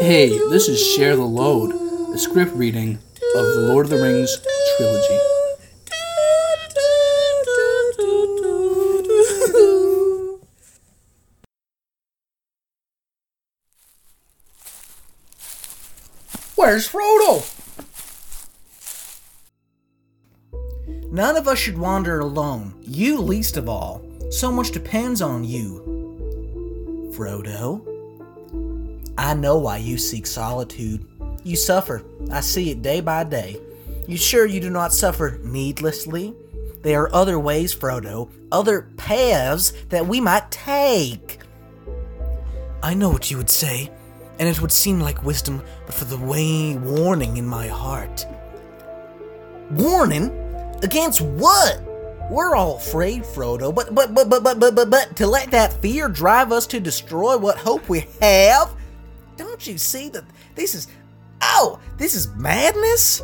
Hey, this is Share the Load, a script reading of the Lord of the Rings trilogy. Where's Frodo? None of us should wander alone, you least of all. So much depends on you. Frodo? I know why you seek solitude. You suffer. I see it day by day. You sure you do not suffer needlessly? There are other ways, Frodo, other paths that we might take. I know what you would say, and it would seem like wisdom, but for the way warning in my heart. Warning? Against what? We're all afraid, Frodo, but but but but but but but, but to let that fear drive us to destroy what hope we have? Don't you see that this is Oh, this is madness?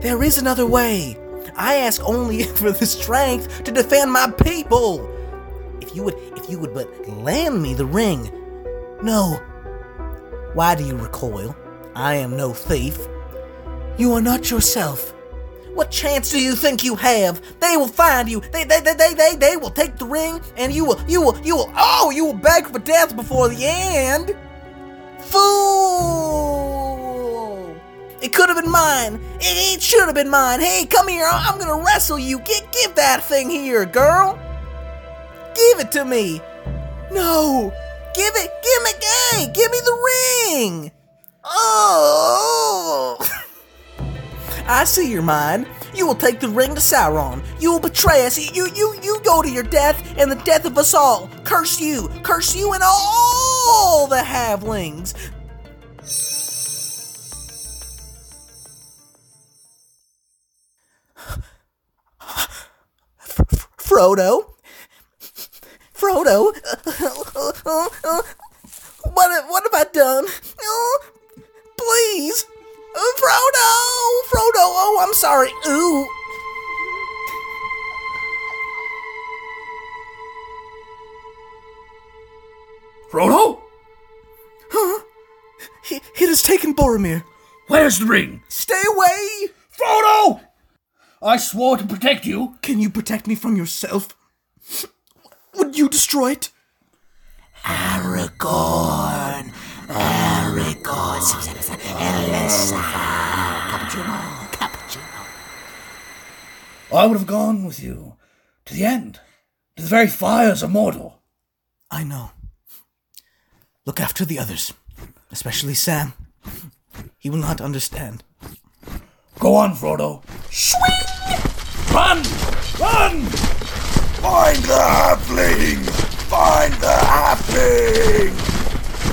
There is another way. I ask only for the strength to defend my people. If you would if you would but lend me the ring. No. Why do you recoil? I am no thief. You are not yourself. What chance do you think you have? They will find you. They they they they they, they will take the ring and you will you will you will oh you will beg for death before the end. Fool! It could have been mine. It, it should have been mine. Hey, come here. I'm gonna wrestle you. Get give that thing here, girl. Give it to me. No. Give it. Give me. Hey, give me the ring. Oh. I see your mind. You will take the ring to Sauron. You will betray us. You, you, you go to your death and the death of us all. Curse you. Curse you and all the halflings. Frodo? Frodo? What, what have I done? Please! Frodo! Frodo! Oh, I'm sorry. Ooh. Frodo? Huh? It, it has taken Boromir. Where's the ring? Stay away! Frodo! I swore to protect you. Can you protect me from yourself? Would you destroy it? Aragorn! Aragorn! Cappuccino! Cappuccino! I would have gone with you to the end, to the very fires of Mordor. I know. Look after the others, especially Sam. He will not understand. Go on, Frodo. Swing! Run! Run! Find the halfling! Find the halfling!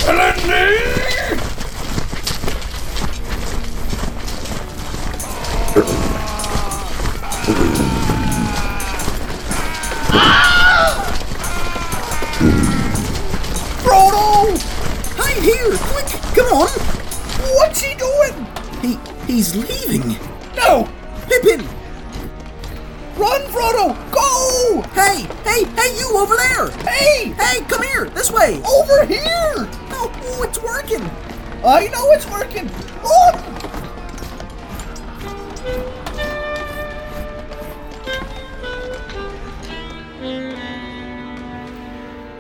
Elendil! Frodo! He's leaving. No! Pippin! Run, Frodo! Go! Hey, hey, hey, you over there! Hey, hey, come here! This way! Over here! Oh, oh it's working! I know it's working. Look!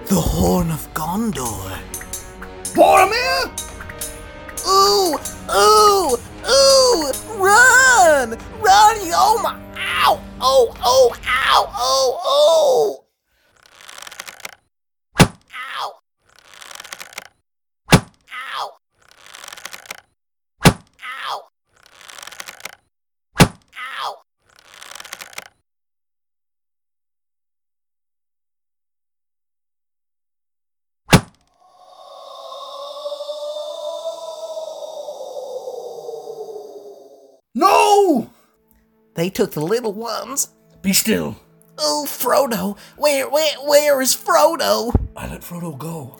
The Horn of Gondor. Boromir! Run! Run! Oh my! Ow! Oh, oh, ow! Oh, oh! Ow! Ow! Ow! Ow! No! They took the little ones. Be still. Oh, Frodo! Where, where, where is Frodo? I let Frodo go.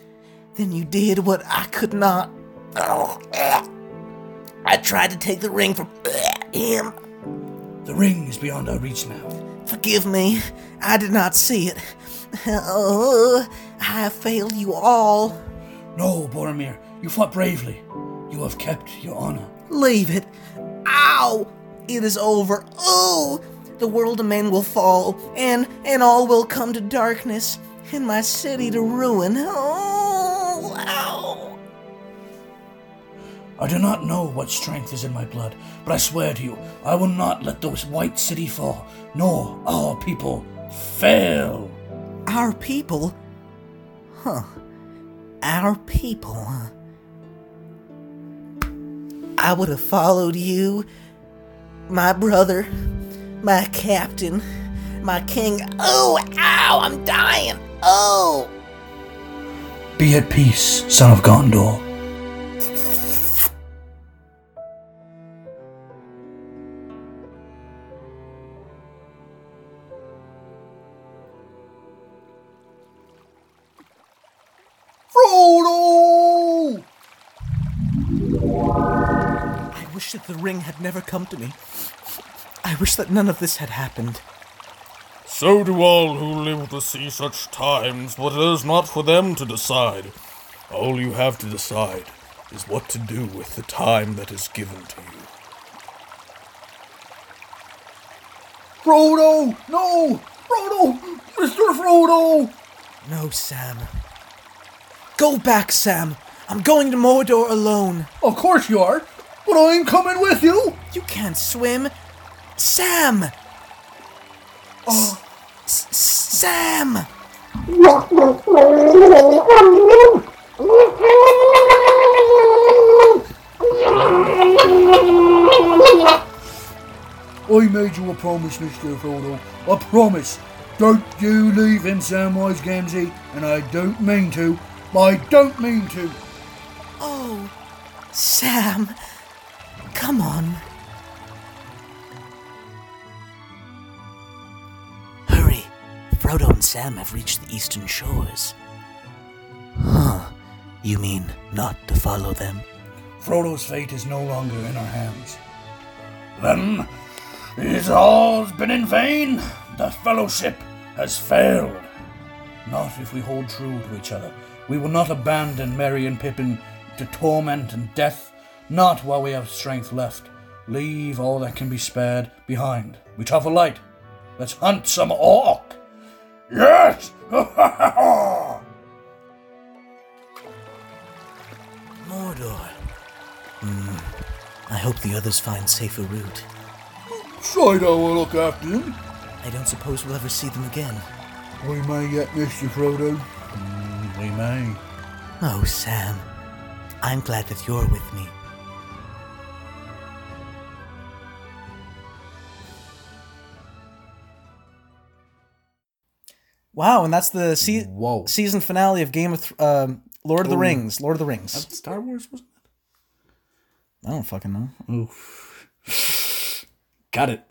Then you did what I could not. Oh, eh. I tried to take the ring from eh, him. The ring is beyond our reach now. Forgive me. I did not see it. Oh, I have failed you all. No, Boromir, you fought bravely. You You have kept your honor. Leave it. Ow! It is over. Oh! The world of men will fall, and and all will come to darkness, and my city to ruin. Oh! Ow! I do not know what strength is in my blood, but I swear to you, I will not let those white city fall, nor our people fail. Our people? Huh. Our people, huh? I would have followed you, my brother, my captain, my king. Oh, ow, I'm dying. Oh! Be at peace, son of Gondor. That the ring had never come to me. I wish that none of this had happened. So do all who live to see such times, but it is not for them to decide. All you have to decide is what to do with the time that is given to you. Frodo! No! Frodo! Mr. Frodo! No, Sam. Go back, Sam. I'm going to Mordor alone. Of course you are, but I'm coming with you! You can't swim. Sam! Oh, S- Sam! I made you a promise, Mr. Frodo. A promise. Don't you leave in Samwise Gamgee, and I don't mean to. I don't mean to. Oh, Sam. Come on. Hurry. Frodo and Sam have reached the eastern shores. Huh. You mean not to follow them? Frodo's fate is no longer in our hands. Then, it all's been in vain. The fellowship has failed. Not if we hold true to each other. We will not abandon Merry and Pippin to torment and death, not while we have strength left. Leave all that can be spared behind. We travel light. Let's hunt some orc. Yes! Mordor. Hmm. I hope the others find safer route. Shido will look after him. I don't suppose we'll ever see them again. We may yet miss you, Frodo. Mm, we may. Oh, Sam. I'm glad that you're with me. Wow, and that's the se- Whoa. season finale of Game of Th- um, Lord of the Rings. Lord of the Rings. Star Wars wasn't that? I don't fucking know. it? Got it.